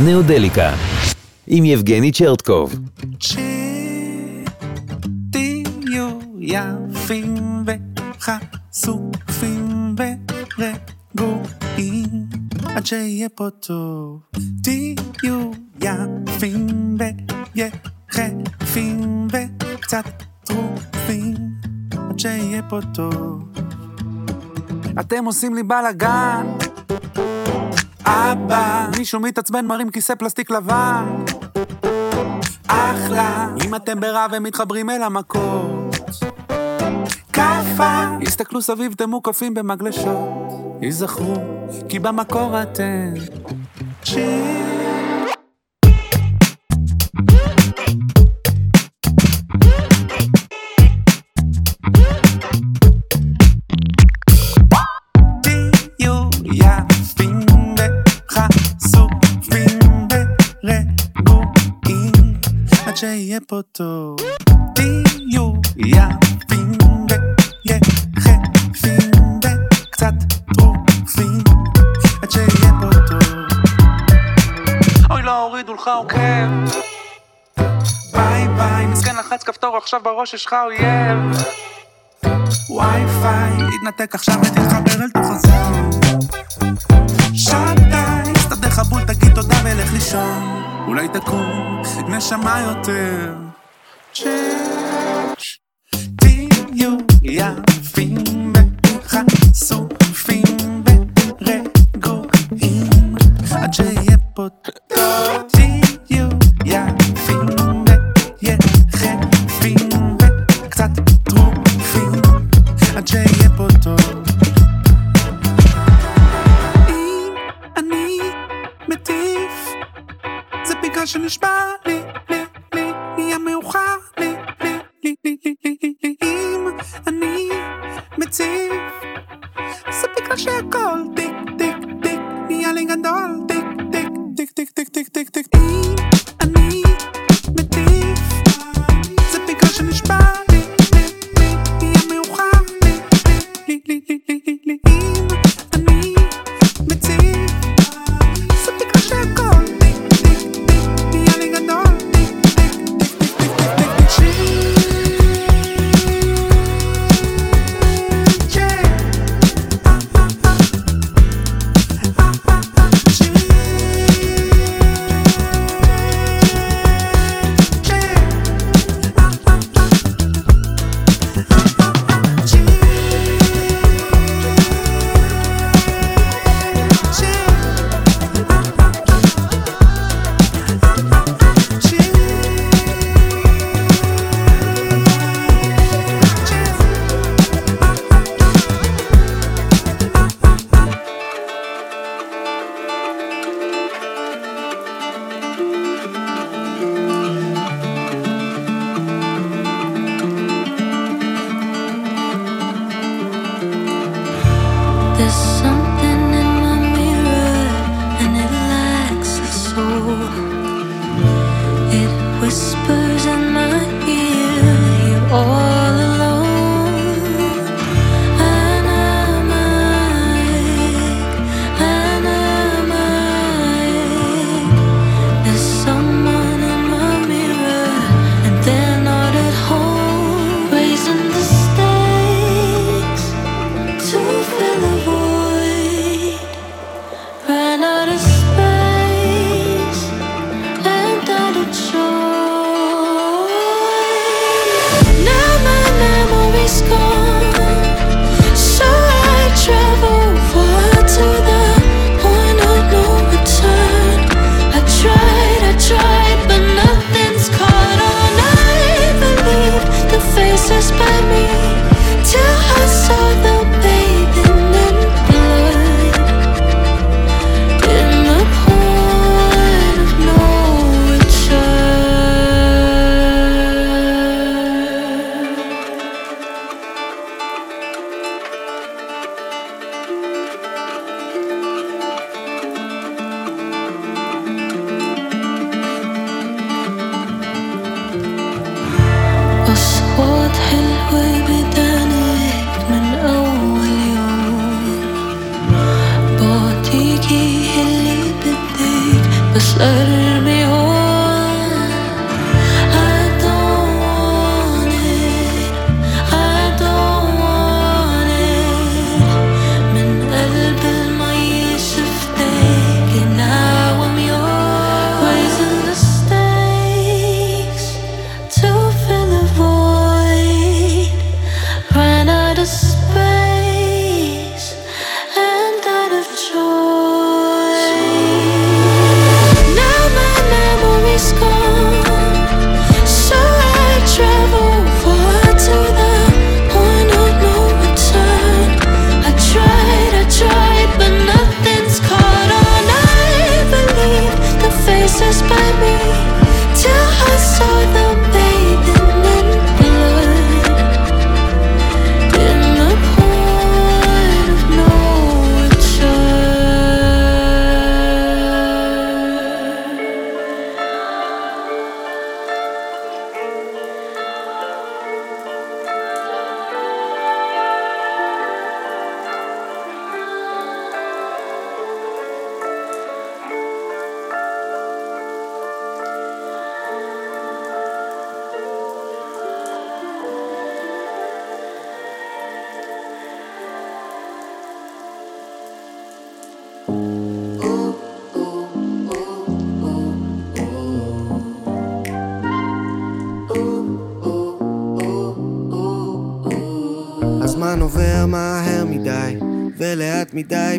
נאודליקה. עם יבגני צ'רטקוב. עד שיהיה פה טוב. תהיו יפים ויחפים וקצת טרופים עד שיהיה פה טוב. אתם עושים לי בלאגן אבא, מישהו מתעצבן מרים כיסא פלסטיק לבן. אחלה, אם אתם ברע ומתחברים אל המכות. כאפה, הסתכלו סביב, אתם מוקפים במגלשות. היזכרו, כי במקור אתם. צ'יל עד שיהיה פה טוב. תהיו יפים ויחפים וקצת טרופים עד שיהיה פה טוב. אוי לא הורידו לך עוקב ביי ביי מסכן לחץ כפתור עכשיו בראש יש לך אויב ווי פיי, התנתק עכשיו ותתחבר אל תוך הזמן. שעתיים, סתדר חבול, תגיד תודה ולך לישון. אולי תקום, נשמה יותר. צ'אץ' תהיו יפים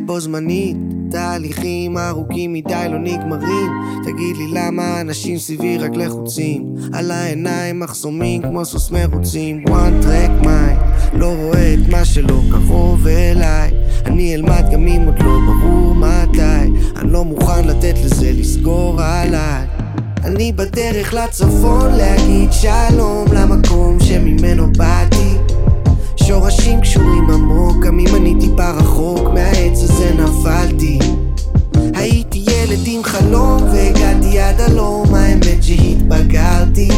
בו זמנית. תהליכים ארוכים מדי לא נגמרים. תגיד לי למה אנשים סביבי רק לחוצים. על העיניים מחסומים כמו סוס מרוצים. one track mind, לא רואה את מה שלא קרוב אליי. אני אלמד גם אם עוד לא ברור מתי. אני לא מוכן לתת לזה לסגור עליי. אני בדרך לצפון להגיד שלום למקום שממנו באתי. שורשים קשורים עמוק, גם אם אני טיפה רחוק מהעץ הזה נפלתי. הייתי ילד עם חלום והגעתי עד הלום, האמת שהתבגרתי.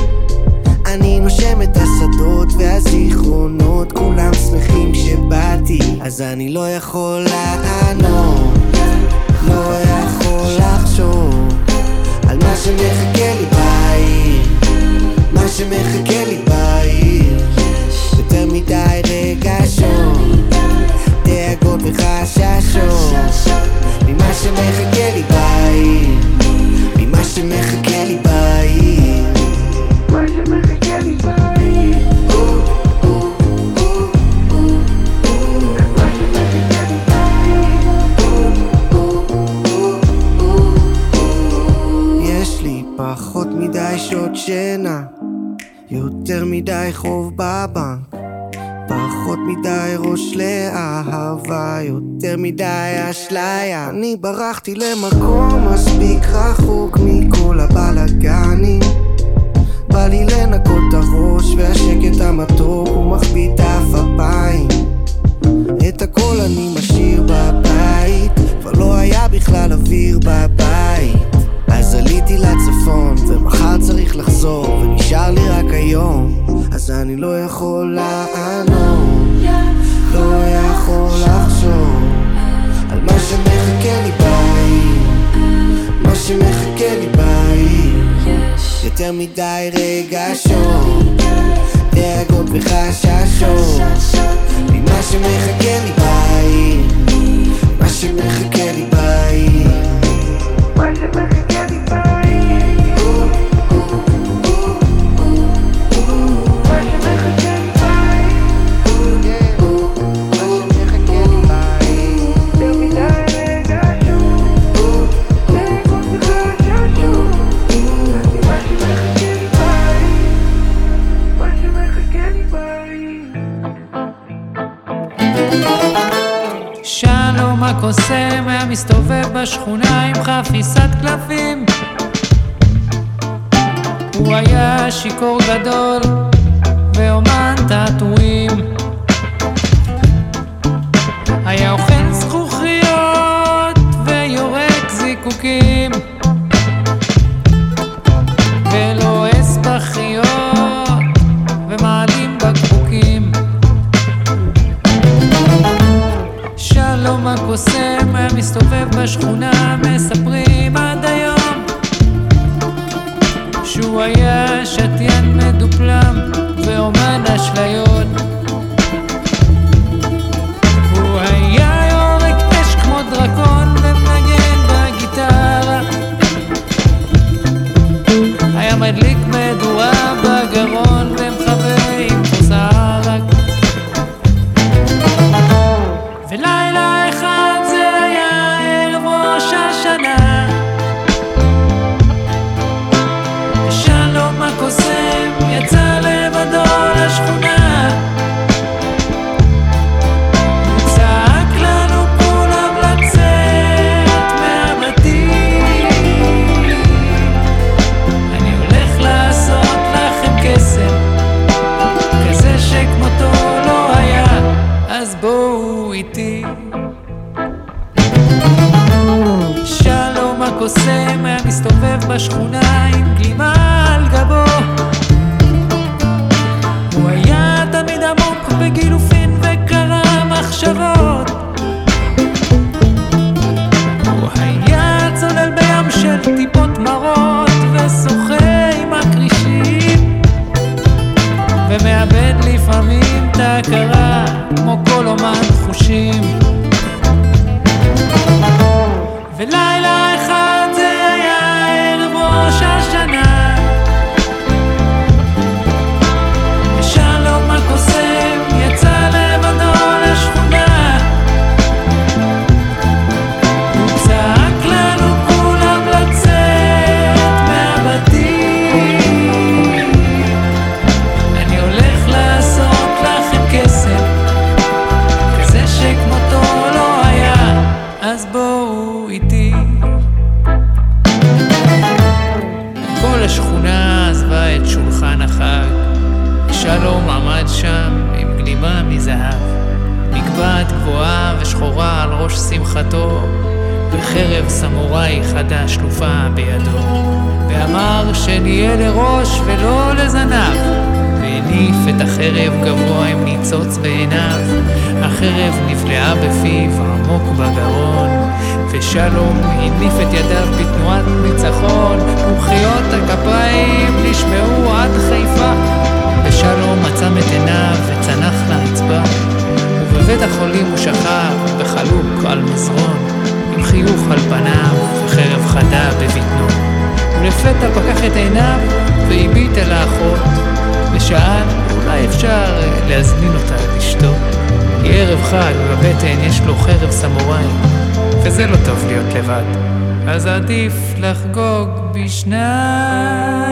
אני נושם את השדות והזיכרונות, כולם שמחים כשבאתי. אז אני לא יכול לענות, לא יכול לחשוב על מה שמחכה לי בעיר, מה שמחכה לי בעיר. יותר מדי רגשות, דאגות וחששות. ממה שמחכה לי בעיר, ממה שמחכה לי בעיר. מה שמחכה לי בעיר. פחות מדי שעות שינה. יותר מדי חוב בבנק פחות מדי ראש לאהבה, יותר מדי אשליה. אני ברחתי למקום מספיק רחוק מכל הבלאגנים. בא לי לנקות את הראש והשקט המתוק הוא מחביא את העפפיים. את הכל אני משאיר בבית, כבר לא היה בכלל אוויר בבית. אז עליתי לצפון, ומחר צריך לחזור, ונשאר לי רק היום. אז אני לא יכול לענות, לא יכול לחשוב על מה שמחכה לי בעיר, מה שמחכה לי בעיר. יותר מדי רגשות, דאגות וחששות, ממה שמחכה הקוסם היה מסתובב בשכונה. בבית החולים הוא שכב, בחלוק על מזרון, עם חיוך על פניו וחרב חדה בבטנו. ולפתע פקח את עיניו והביט אל האחות, ושאל, אולי אפשר אה, להזמין אותה לאשתו. כי ערב חג בבטן יש לו חרב סמוראי, וזה לא טוב להיות לבד, אז עדיף לחגוג בשנת...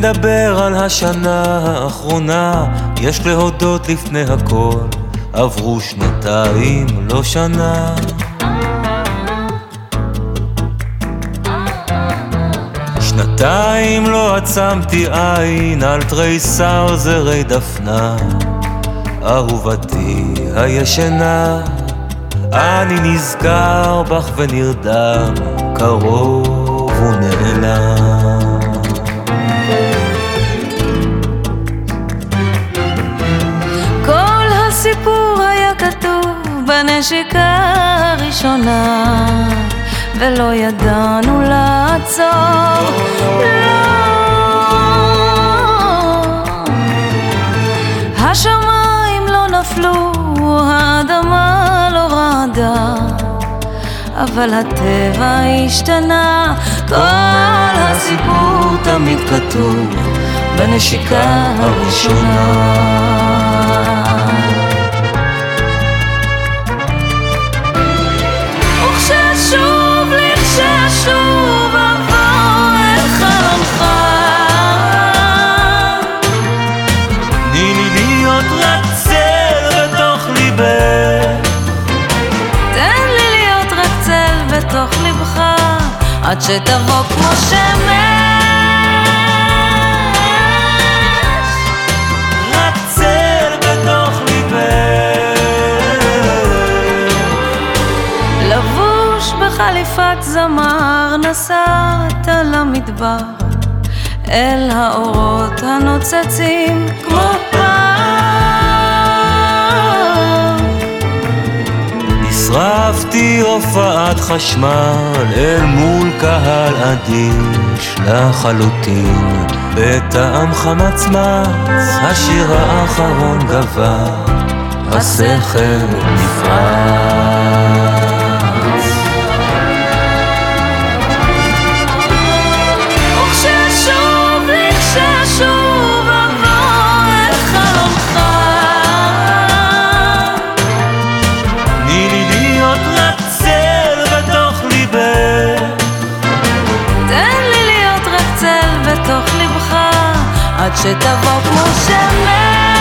לדבר על השנה האחרונה, יש להודות לפני הכל, עברו שנתיים, לא שנה. שנתיים לא עצמתי עין על תריסר זרי דפנה, אהובתי הישנה, אני נזכר בך ונרדם, קרוב ונעלם. בנשיקה הראשונה ולא ידענו לעצור. לא. השמיים לא נפלו, האדמה לא רעדה אבל הטבע השתנה, כל הסיפור תמיד כתוב בנשיקה הראשונה. עד שתבוא כמו שמש. צל בתוך ליבך. לבוש בחליפת זמר, נסעת למדבר, אל האורות הנוצצים כמו נשרפתי הופעת חשמל אל מול קהל אדיש לחלוטין. בטעם חמצמץ השיר האחרון גבה השכל נפרץ עד שתבוא כמו שמש.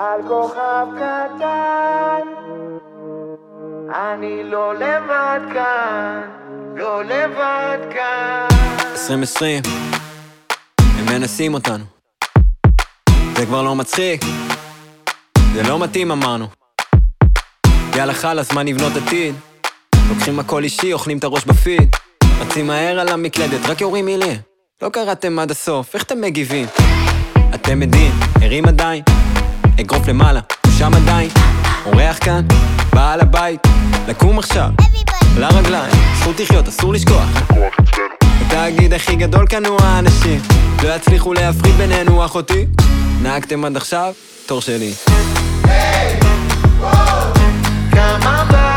על כוכב קטן. אני לא לבד כאן, לא לבד כאן. 2020, הם מנסים אותנו. זה כבר לא מצחיק, זה לא מתאים אמרנו. יאללה חלאס, מה נבנות עתיד? לוקחים הכל אישי, אוכלים את הראש בפיד. רצים מהר על המקלדת, רק יורים מילים. לא קראתם עד הסוף, איך אתם מגיבים? אתם עדים, ערים עדיין, אגרוף למעלה, הוא שם עדיין, אורח כאן, בעל הבית, לקום עכשיו, לרגליים, זכות לחיות, אסור לשכוח. התאגיד הכי גדול כאן הוא האנשים, לא יצליחו להפריד בינינו אחותי, נהגתם עד עכשיו, תור שלי. היי, וואו, כמה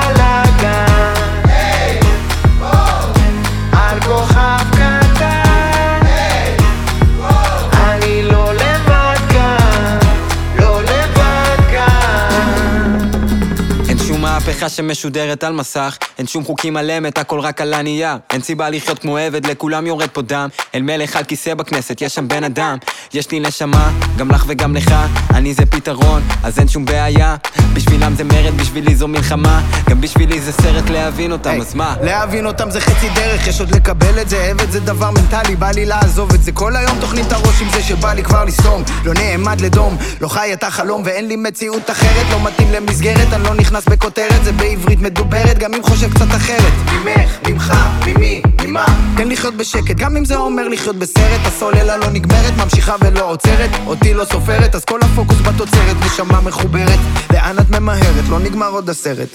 מהפכה שמשודרת על מסך. אין שום חוקים על אמת, הכל רק על הנייר. אין סיבה לחיות כמו עבד, לכולם יורד פה דם. אל מלך על כיסא בכנסת, יש שם בן אדם. יש לי נשמה, גם לך וגם לך אני זה פתרון, אז אין שום בעיה. בשבילם זה מרד, בשבילי זו מלחמה. גם בשבילי זה סרט להבין אותם, אז מה? להבין אותם זה חצי דרך, יש עוד לקבל את זה, עבד זה דבר מנטלי, בא לי לעזוב את זה. כל היום טוחנים את הראש עם זה שבא לי כבר לסתום. לא נעמד לדום, לא חי את החלום ואין לי מציאות אחרת. לא מתאים למסגרת, אני לא נכנס בכותרת זה בעברית מדוברת, גם אם חושב קצת אחרת. ממך, ממך, ממי, ממה? תן לחיות בשקט, גם אם זה אומר לחיות בסרט. הסוללה לא נגמרת, ממשיכה ולא עוצרת. אותי לא סופרת, אז כל הפוקוס בתוצרת נשמה מחוברת. לאן את ממהרת, לא נגמר עוד הסרט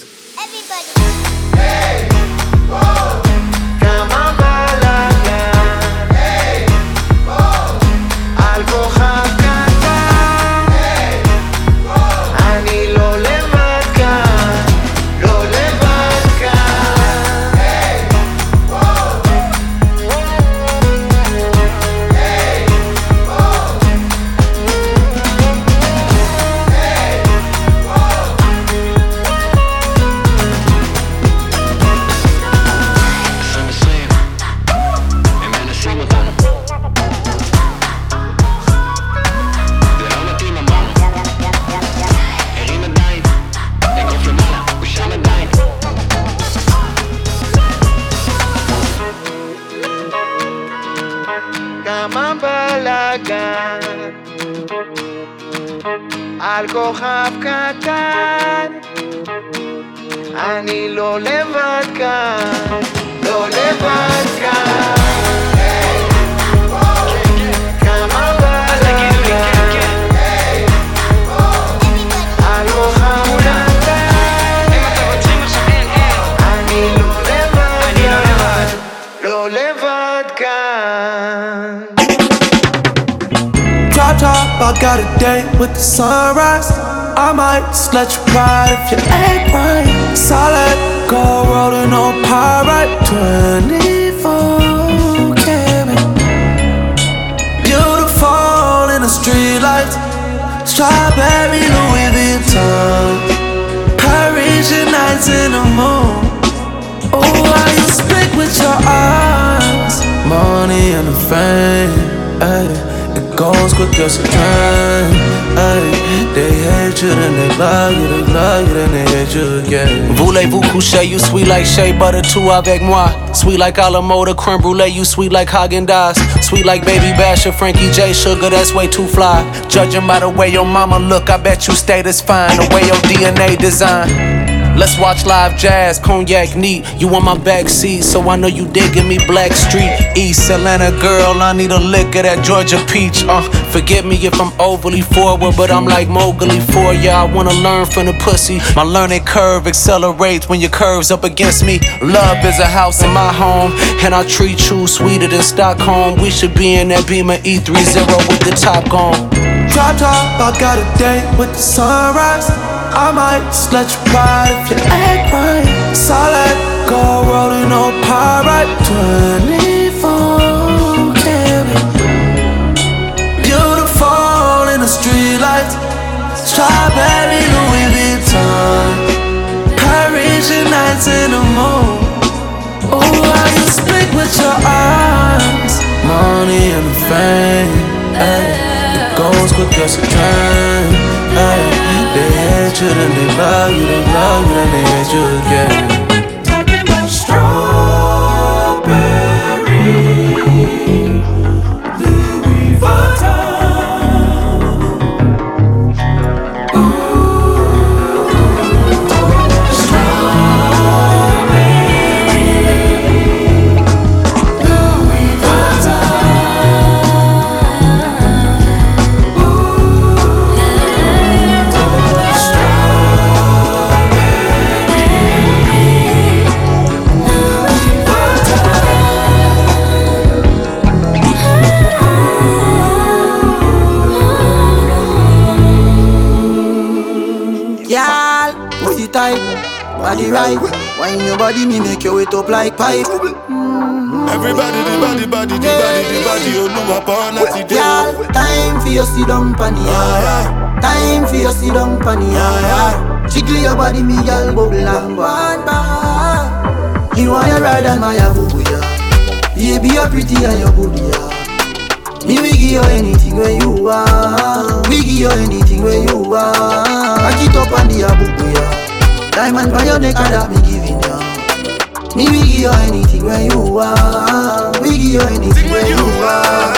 they hate you, then they love you, they love you, then they hate you again. Voulez-vous coucher, you sweet like shea butter, tout avec moi. Sweet like Alamo, the creme brulee, you sweet like Haagen Dazs. Sweet like Baby Basher, Frankie J. Sugar, that's way too fly. Judging by the way your mama look, I bet you status fine. The way your DNA design. Let's watch live jazz, cognac neat. You on my back seat, so I know you digging me. Black Street, East Atlanta girl, I need a lick of that Georgia peach. Uh, forgive me if I'm overly forward, but I'm like Mowgli for ya. I wanna learn from the pussy. My learning curve accelerates when your curves up against me. Love is a house in my home, and I treat you sweeter than Stockholm. We should be in that Beamer E30 with the top gone. Drop top, I got a date with the sunrise. I might let you ride if you ain't right. Solid gold rolling on pyrite 24 karat. Beautiful in the streetlights. Strawberry Louis Vuitton. Parisian nights in the moon. Oh, how you speak with your eyes. Money and fame. Ay, it goes quick as a train. Ay, they hate you, then they love you, they love you, then they hate you again. Body right. Wine your body, me make you wet up like pipe. Mm. Everybody, the body, body, the body, the body, you know upon us today. Y'all, time for you sit down pon the. Time for you sit down pon the. Jiggle your body, me girl, bubble and one bar. Me want you ride on my abubu, yeah. Baby, you're pretty and you're good, yeah. Me we give you anything when you want. We give you anything when you want. Back it up on the abubu, yeah. Diamond by your neck, that me giving ya. Me we give you anything when you want. We give you anything when you want.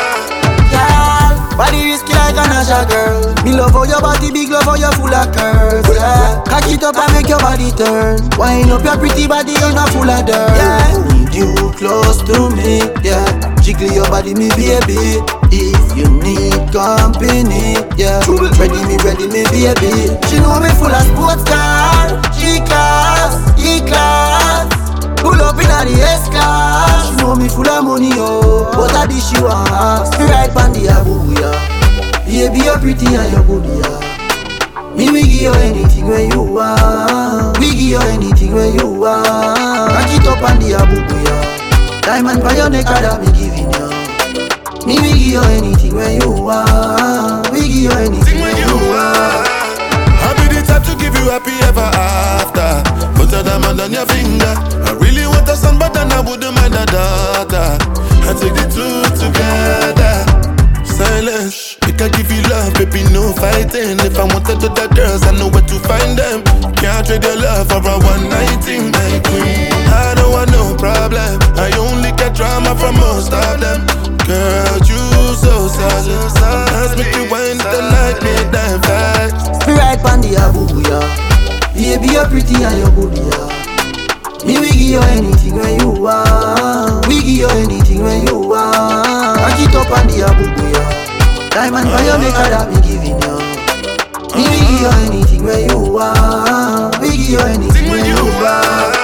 Girl, body risky like a Nasha girl. Me love how your body big, love how you full of curves. Yeah, cock it up and make your body turn. Wind up your pretty body, you're not full of dirt. Yeah, need you close to me. Yeah, jiggle your body, me baby. If you need company, yeah, ready me, ready me, baby. She know me full of sports car, G class, E class. Pull up in the S class. She know me full of money, oh, but I dish you ask. Me ride on the abubu, yeah. Baby, you're pretty and you're good, yeah. Me we give you anything when you want. We give you anything when you want. Back it up on the abubu, yeah. Diamond by your neck, I'll be giving you Me we give you anything when you want. We give you anything when you want. The to give you happy ever after. Put a diamond on your finger. I really want a son, but then I wouldn't mind a daughter. I take the two together. Silence, we can give you love, baby, no fighting. If I wanted other girls, I know where to find them. Can't trade your love for a one night thing, my queen. I don't want no problem. I only get drama from most of them. Girl, you so solid. Ask me to wind the light, me damn fast. Ride on the abubu, yeah. Baby, you're pretty and you're good, yeah. Me we give you anything when you want. We give you anything when you want. Back it up on the abubu, yeah. Diamond by your neck, that me giving ya. Me we give you anything when you want. We give you anything when you want.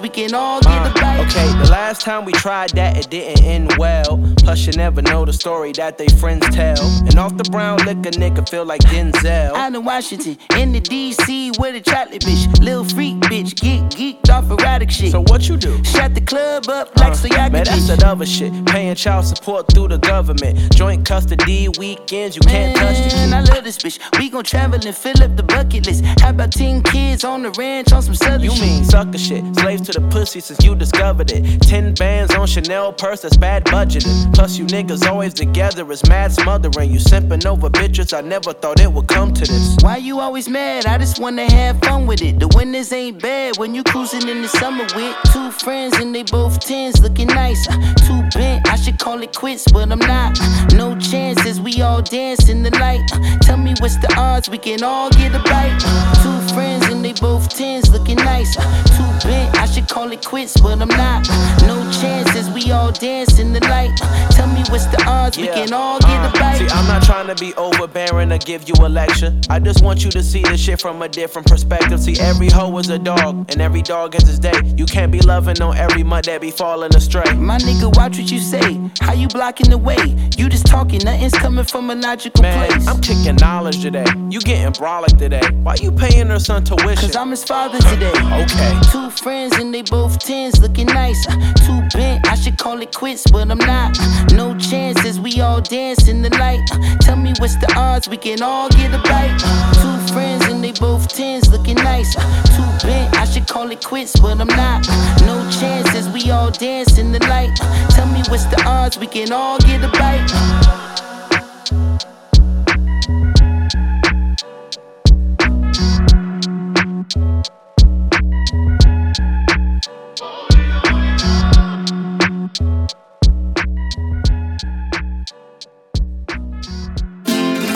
We can all get a uh, bite. Okay, the last time we tried that, it didn't end well. Plus, you never know the story that they friends tell. And off the brown liquor, nigga feel like Denzel. Out in Washington, in the DC with a chocolate bitch. Lil freak bitch, get geeked off erotic shit. So what you do? Shut the club up like uh, so y'all Man, that's that other shit. Paying child support through the government. Joint custody weekends, you can't touch the Man, I love this bitch. We gon' travel and fill up the bucket list. How about 10 kids on the ranch on some southern You shit? mean sucker shit. Slaves to the pussy since you discovered it. Ten bands on Chanel purse, that's bad budgeting. Plus, you niggas always together is mad smothering. You simping over bitches, I never thought it would come to this. Why you always mad? I just wanna have fun with it. The winters ain't bad when you cruising in the summer with two friends and they both tens looking nice. Uh, Too bent, I should call it quits, but I'm not. Uh, No chances, we all dance in the light. Uh, Tell me what's the odds, we can all get a bite. Uh, Two friends both tens looking nice. Uh, Too bent, I should call it quits, but I'm not. Uh, No chances, we all dance in the light. Uh, Tell me what's the odds, we can all get a bite. See, I'm not trying to be overbearing or give you a lecture. I just want you to see the shit from a different perspective. See, every hoe is a dog, and every dog has his day. You can't be loving on every mud that be falling astray. My nigga, watch what you say. How you blocking the way? You just talking, nothing's coming from a logical Man, place. I'm kicking knowledge today. You getting brolic today. Why you paying her son tuition? Cause I'm his father today. Okay. Two friends and they both tens looking nice. Uh, Too bent, I should call it quits, but I'm not. Uh, No chances, we all dance in the light. Uh, Tell me what's the odds, we can all get a bite. Uh, Two friends and they both tens looking nice. Uh, Too bent, I should call it quits, but I'm not. Uh, No chances, we all dance in the light. Uh, Tell me what's the odds, we can all get a bite.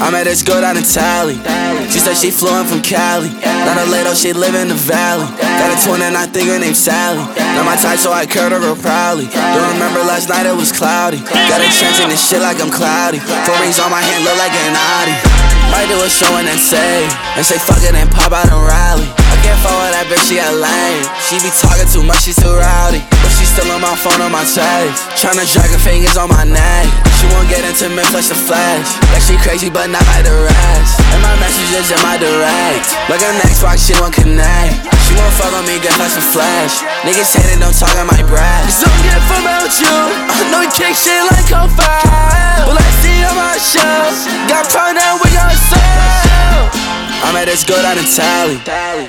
I met this girl down in Tally. She said she flew from Cali. Not a lady, she live in the valley. Got a twin and I think her name's Sally. Not my type, so I curved her real proudly. Don't remember last night, it was cloudy. Got a chance in this shit like I'm cloudy. Four rings on my hand, look like an Audi. Might do a show and then say, and say fuck it and pop out and rally. I can't follow that bitch, she a lame. She be talking too much, she too rowdy. Still on my phone on my tape. Tryna drag her fingers on my neck. She won't get into me, flash the flash. Like she crazy, but not like the rest. And my messages in my direct. Like an Xbox, she won't connect. She won't follow me, get flash the flash. Niggas they don't talk, I might brag. Cause I'm getting from out you. I know you kick shit like on fire. But I see on my show. Got pride now, got soul. I met this girl down in Tally.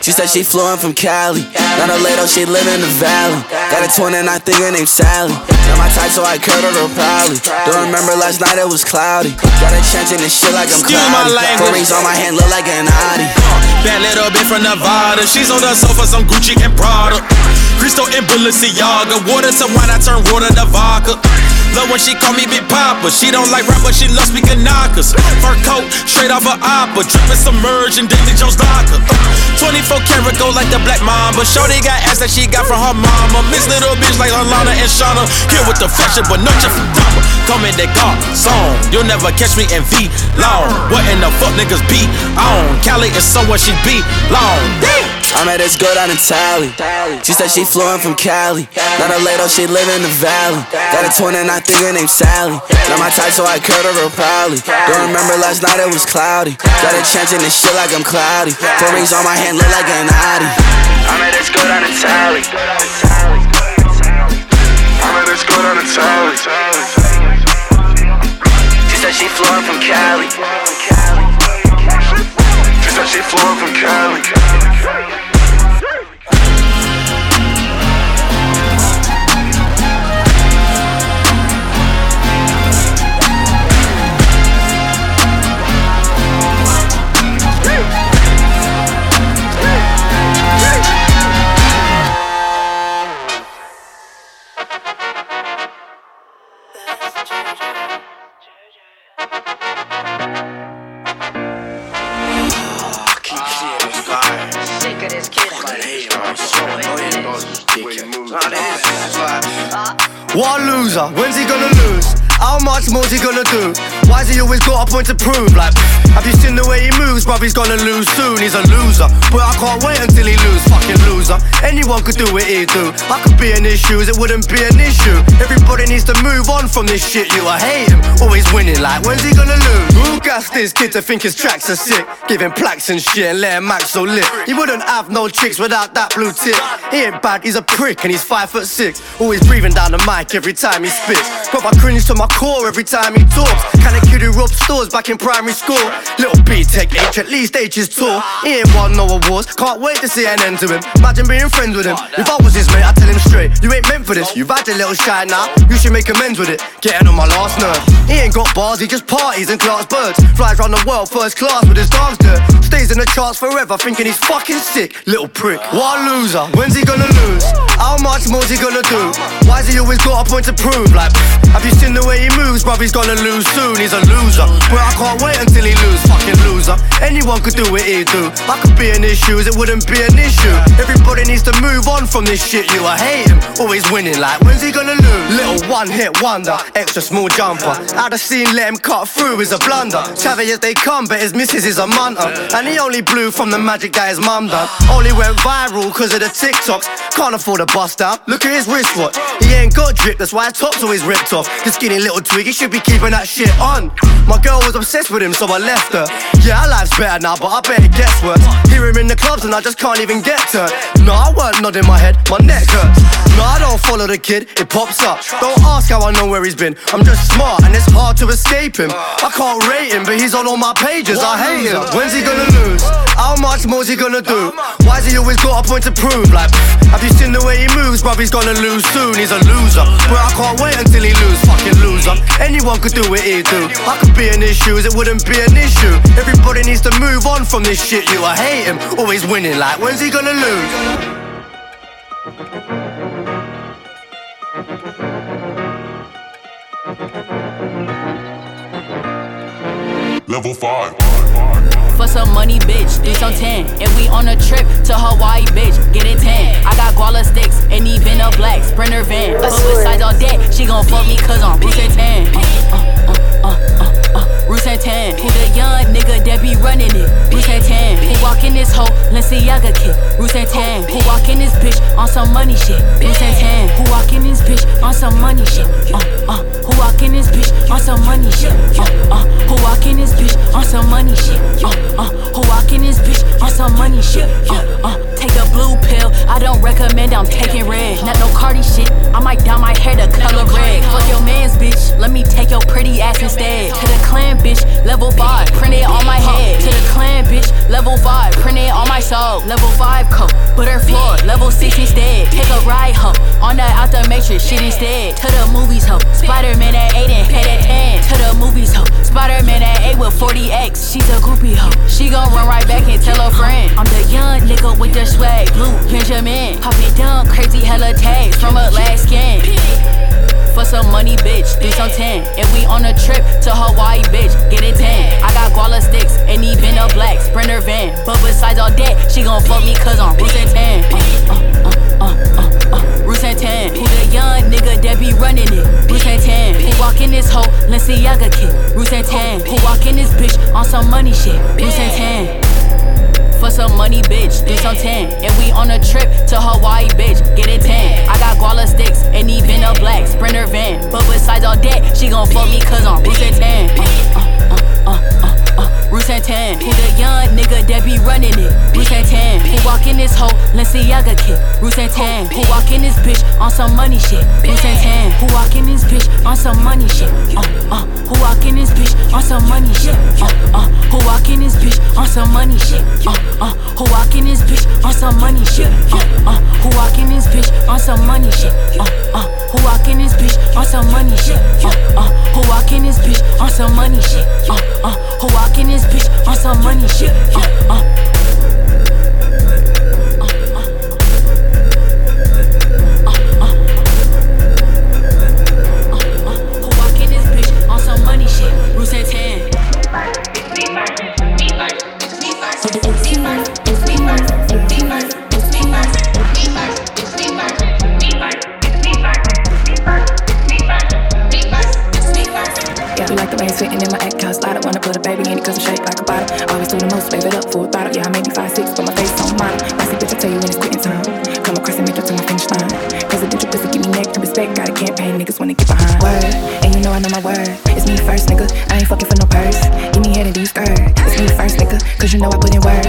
She said she flew in from Cali. Not a lady, she live in the valley. Got a twin and I think her name's Sally. Not my type, so I curved her proudly. Don't remember last night, it was cloudy. Got a chance in this shit like I'm cloudy. language. Four rings on my hand, look like an Audi. Uh, bad little bitch from Nevada. She's on the sofa, some Gucci and Prada. Cristo and Balenciaga. Water to wine, I turn water to vodka. Love when she call me Big Papa. She don't like rap, but she loves speaking knockers. Fur coat, straight off her opera. Dripping submerged in Davy Jones locker. 24 karat gold like the black mamba. Shorty got ass that she got from her mama. Miss little bitch like Alana and Shauna. Here with the fashion, but no for drama. Come in that car song. You'll never catch me in V long. What in the fuck niggas be on? Cali is somewhere she be long. I met this girl down in Tally. She said she flew from Cali. Not a lady, she live in the valley. Got a twin and I think her name's Sally. Not my type, so I curved her real proudly. Don't remember last night, it was cloudy. Got a chance in this shit like I'm cloudy. Four rings on my hand, look like an Audi. I met this girl down in Tally. I met this girl down in Tally. She said she flew from Cali. She said she flew from Cali. He's gonna lose soon, he's a loser. But I can't wait Anyone could do what he do. I could be in his shoes, it wouldn't be an issue. Everybody needs to move on from this shit, you. I hate him, always winning. Like, when's he gonna lose? Who gassed this kid to think his tracks are sick? Giving plaques and shit and let him act so lit. He wouldn't have no chicks without that blue tip. He ain't bad, he's a prick and he's five foot six. Always breathing down the mic every time he spits. Got my cringe to my core every time he talks. Kinda kid who robbed stores back in primary school. Little B Tech H, at least H is tall. He ain't won no awards, can't wait to see an end to him. Imagine being friends with him. If I was his mate, I'd tell him straight. You ain't meant for this, you've had a little shine now. You should make amends with it. Getting on my last nerve. He ain't got bars, he just parties and class birds. Flies round the world first class with his dogs dirt. Stays in the charts forever, thinking he's fucking sick. Little prick, what a loser. When's he gonna lose? How much more's he gonna do? Why's he always got a point to prove? Like, have you seen the way he moves? Bruv, he's gonna lose soon, he's a loser. But I can't wait until he lose, fucking loser. Anyone could do what he do. I could be in his shoes, it wouldn't be an issue. Everybody needs to move on from this shit, you. I hate him, always winning. Like, when's he gonna lose? Little one hit wonder, extra small jumper. I'd have seen let him cut through is a blunder. Savage as they come, but his missus is a munter. And he only blew from the magic that his mum done. Only went viral cause of the TikToks. Can't afford a bust down. Look at his wristwatch. He ain't got drip, that's why his top's always ripped off. The skinny little twig, he should be keeping that shit on. My girl was obsessed with him, so I left her. Yeah, our life's better now, but I bet it gets worse. Hear him in the clubs and I just can't even get to. No, I weren't nodding my head, my neck hurts. No, I don't follow the kid, it pops up. Don't ask how I know where he's been. I'm just smart and it's hard to escape him. I can't rate him, but he's on all my pages. I hate him. When's he gonna lose? How much more's he gonna do? Why's he always got a point to prove? Like, have you seen the way he moves? Bruv, he's gonna lose soon. He's a loser. But I can't wait until he lose. Fucking loser. Anyone could do what he do. I could be in his shoes, it wouldn't be an issue. Everybody needs to move on from this shit, you. I hate him. Always winning. Like, when's he gonna lose? level 5. For some money, bitch, do some 10. And we on a trip to Hawaii, bitch, get it 10. I got guala sticks and even a black sprinter van. But besides all that, she gon' fuck me cause I'm Bruce and 10. Uh, uh, uh, uh, uh, Bruce and 10. Who the young nigga that be running it? Bruce and 10. Who walk in this hoe? Balenciaga kid. Bruce and 10. Who walk in this bitch on some money shit? Bruce and 10. Who walk in this bitch on some money shit? Uh, uh. Who walk in this bitch on some money shit? Uh, uh. Who walk in this bitch on some money shit? Uh, uh. Who walk in this bitch on some money shit? Uh, uh. Take a blue pill. I don't recommend. I'm taking red. Not no Cardi shit. I might dye my hair the color red. Fuck your man's bitch. Let me take your pretty ass instead. To the clan bitch. Level five. Print it on my head. To the clan bitch. Level five. Print it on my soul. Level five coat. Put her floor. Level six instead. Take a ride ho. On that out the matrix shit instead. To the movies ho. Spider Man at eight and pay that ten. To the movies ho. Spider Man at eight with 40x. She's a groupie ho. She gon' run right back and tell her friend. I'm the young nigga with the swag. Blue Benjamin. Pop it down. Crazy hella tags from a last skin. For some money, bitch, do some tan. And we on a trip to Hawaii, bitch, get it tan. I got guala sticks and even a black sprinter van. But besides all that, she gon' fuck me cause I'm Bruce and 10. Uh, uh, uh, uh, Bruce and 10. Who the young nigga that be running it? Bruce and 10. Who walk in this hoe? Balenciaga kid. Bruce and 10. Who walk in this bitch on some money shit? Bruce and 10 for some money, bitch. Do some 10. And we on a trip to Hawaii, bitch. Get it 10. I got guala sticks and even a black sprinter van. But besides all that, she gon' fuck me cause I'm and 10. Uh, uh, uh, uh, uh, and 10. Who the young nigga that be running it? And 10. Who walk in this hoe? Balenciaga kid. And 10. Who walk in this bitch on some money shit? And 10. Who walk in this bitch on some money shit? Uh, uh. Who walk in this bitch on some money shit? Uh, uh. Who walk in this bitch on some money shit? Uh, uh. Who walk in this bitch on some money shit? Uh, uh. Who walk in this bitch on some money shit? Uh, uh. Who walk in this bitch on some money shit? Uh, uh. Who walk in this bitch on some money shit? Uh, uh. Who walk in this bitch on some money shit? Uh, uh. uh, uh, uh. Who walk in this bitch on some money shit? Bruce and 10. Yeah, you like the way it's fitting in my put a baby in it cause I'm shaped like a bottle. Always do the most, babe it up full throttle. Yeah, I made me five six, but my face on model. Bossy bitch, I tell you when it's quitting time. Come across and make it to my finish line. Presidential pussy, give me neck to respect. Got a campaign, niggas wanna get behind. Word, and you know I know my word. It's me first, nigga. I ain't fucking for no purse. Give me head and do skirt. It's me first, nigga. Cause you know I put in word,